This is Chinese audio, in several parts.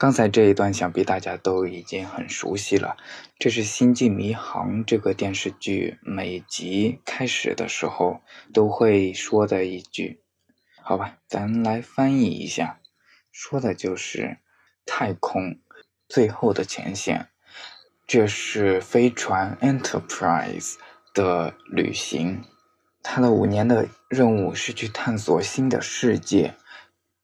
刚才这一段想必大家都已经很熟悉了，这是《星际迷航》这个电视剧每集开始的时候都会说的一句。好吧，咱来翻译一下，说的就是太空最后的前线。这是飞船 Enterprise 的旅行，它的五年的任务是去探索新的世界，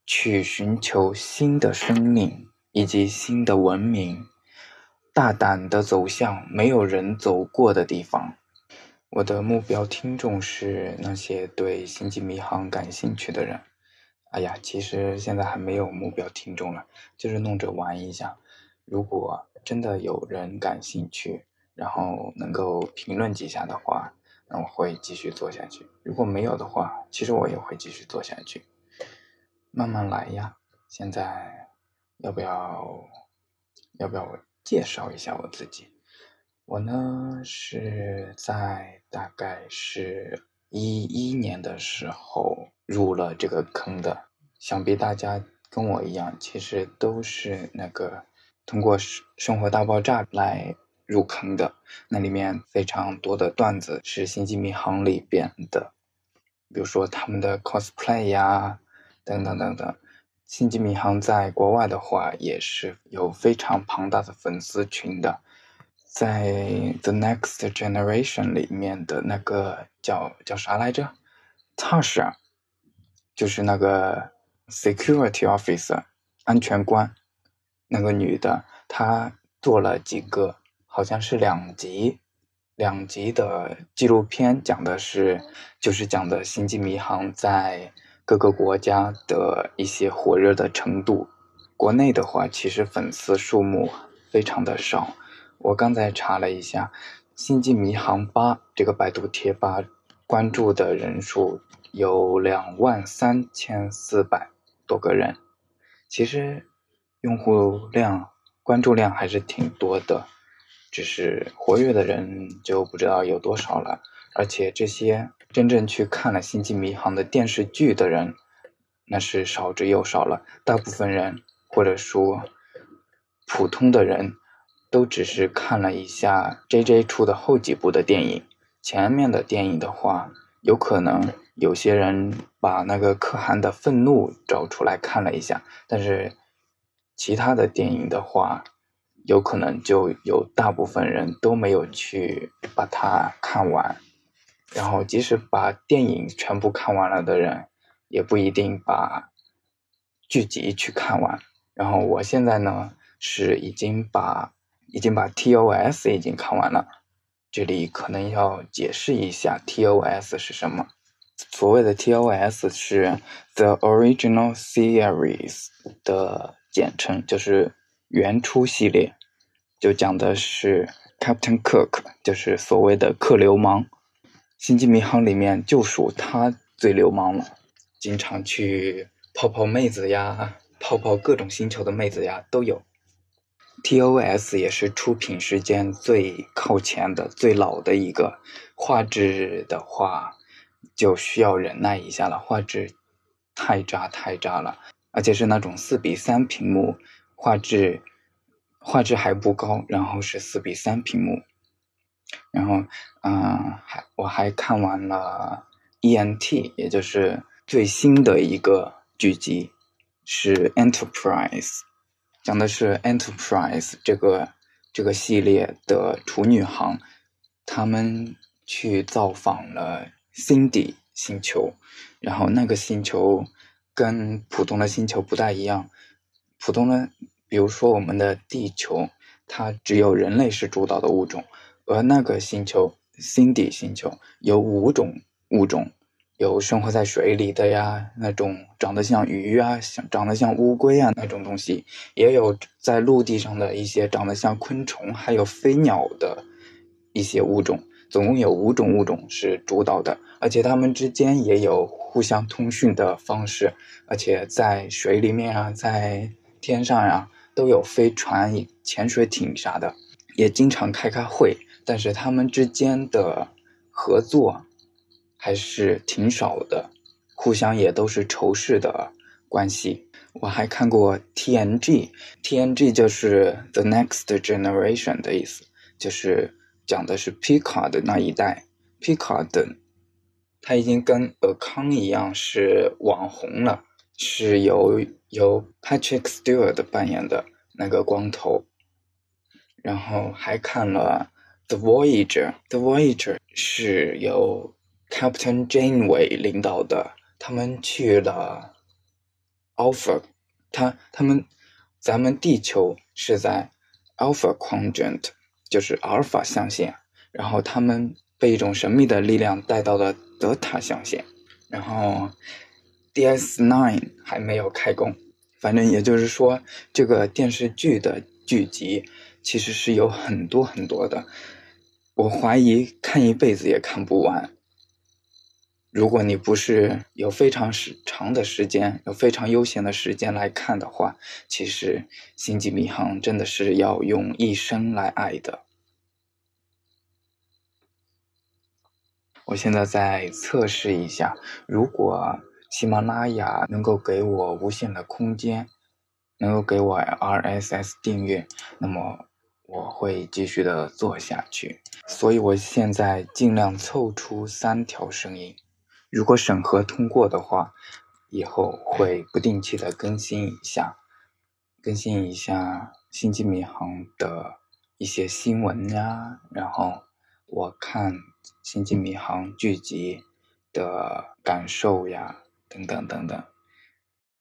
去寻求新的生命以及新的文明，大胆的走向没有人走过的地方。我的目标听众是那些对《星际迷航》感兴趣的人。哎呀，其实现在还没有目标听众了，就是弄着玩一下。如果真的有人感兴趣，然后能够评论几下的话，那我会继续做下去。如果没有的话，其实我也会继续做下去，慢慢来呀。现在要不要要不要我介绍一下我自己？我呢是在大概是一一年的时候入了这个坑的，想必大家跟我一样，其实都是那个通过《生活大爆炸》来入坑的。那里面非常多的段子是《星际迷航》里边的，比如说他们的 cosplay 呀，等等等等。《星际迷航》在国外的话也是有非常庞大的粉丝群的。在《The Next Generation》里面的那个叫叫啥来着？Tasha，就是那个 Security Officer 安全官，那个女的，她做了几个，好像是两集，两集的纪录片，讲的是，就是讲的星际迷航在各个国家的一些火热的程度。国内的话，其实粉丝数目非常的少。我刚才查了一下，《星际迷航八》这个百度贴吧关注的人数有两万三千四百多个人，其实用户量、关注量还是挺多的，只是活跃的人就不知道有多少了。而且这些真正去看了《星际迷航》的电视剧的人，那是少之又少了。大部分人或者说普通的人。都只是看了一下 J J 出的后几部的电影，前面的电影的话，有可能有些人把那个可汗的愤怒找出来看了一下，但是其他的电影的话，有可能就有大部分人都没有去把它看完，然后即使把电影全部看完了的人，也不一定把剧集去看完。然后我现在呢是已经把。已经把 TOS 已经看完了，这里可能要解释一下 TOS 是什么。所谓的 TOS 是 The Original Series 的简称，就是原初系列，就讲的是 Captain Cook，就是所谓的克流氓。星际迷航里面就属他最流氓了，经常去泡泡妹子呀，泡泡各种星球的妹子呀都有。TOS 也是出品时间最靠前的、最老的一个。画质的话，就需要忍耐一下了。画质太渣太渣了，而且是那种四比三屏幕，画质画质还不高，然后是四比三屏幕。然后，嗯，还我还看完了 ENT，也就是最新的一个剧集，是 Enterprise。讲的是 Enterprise 这个这个系列的处女航，他们去造访了 Cindy 星球，然后那个星球跟普通的星球不大一样，普通的比如说我们的地球，它只有人类是主导的物种，而那个星球星底星球有五种物种。有生活在水里的呀，那种长得像鱼啊，长得像乌龟啊那种东西，也有在陆地上的一些长得像昆虫，还有飞鸟的一些物种，总共有五种物种是主导的，而且它们之间也有互相通讯的方式，而且在水里面啊，在天上呀，都有飞船、潜水艇啥的，也经常开开会。但是他们之间的合作还是挺少的，互相也都是仇视的关系。我还看过 TNG，TNG 就是 The Next Generation 的意思，就是讲的是皮卡的那一代。皮卡的他已经跟尔康一样是网红了，是由由 Patrick Stewart 扮演的那个光头。然后还看了 The Voyager，The Voyager 是由 Captain Janeway 领导的，他们去了 Alpha，他他们咱们地球是在 Alpha Quadrant，就是阿尔法象限，然后他们。被一种神秘的力量带到了德塔象限，然后 DS9 还没有开工。反正也就是说，这个电视剧的剧集其实是有很多很多的，我怀疑看一辈子也看不完。如果你不是有非常时长的时间，有非常悠闲的时间来看的话，其实《星际迷航》真的是要用一生来爱的。我现在在测试一下，如果喜马拉雅能够给我无限的空间，能够给我 RSS 订阅，那么我会继续的做下去。所以我现在尽量凑出三条声音，如果审核通过的话，以后会不定期的更新一下，更新一下《星际迷航》的一些新闻呀，然后我看。星际迷航剧集的感受呀，等等等等。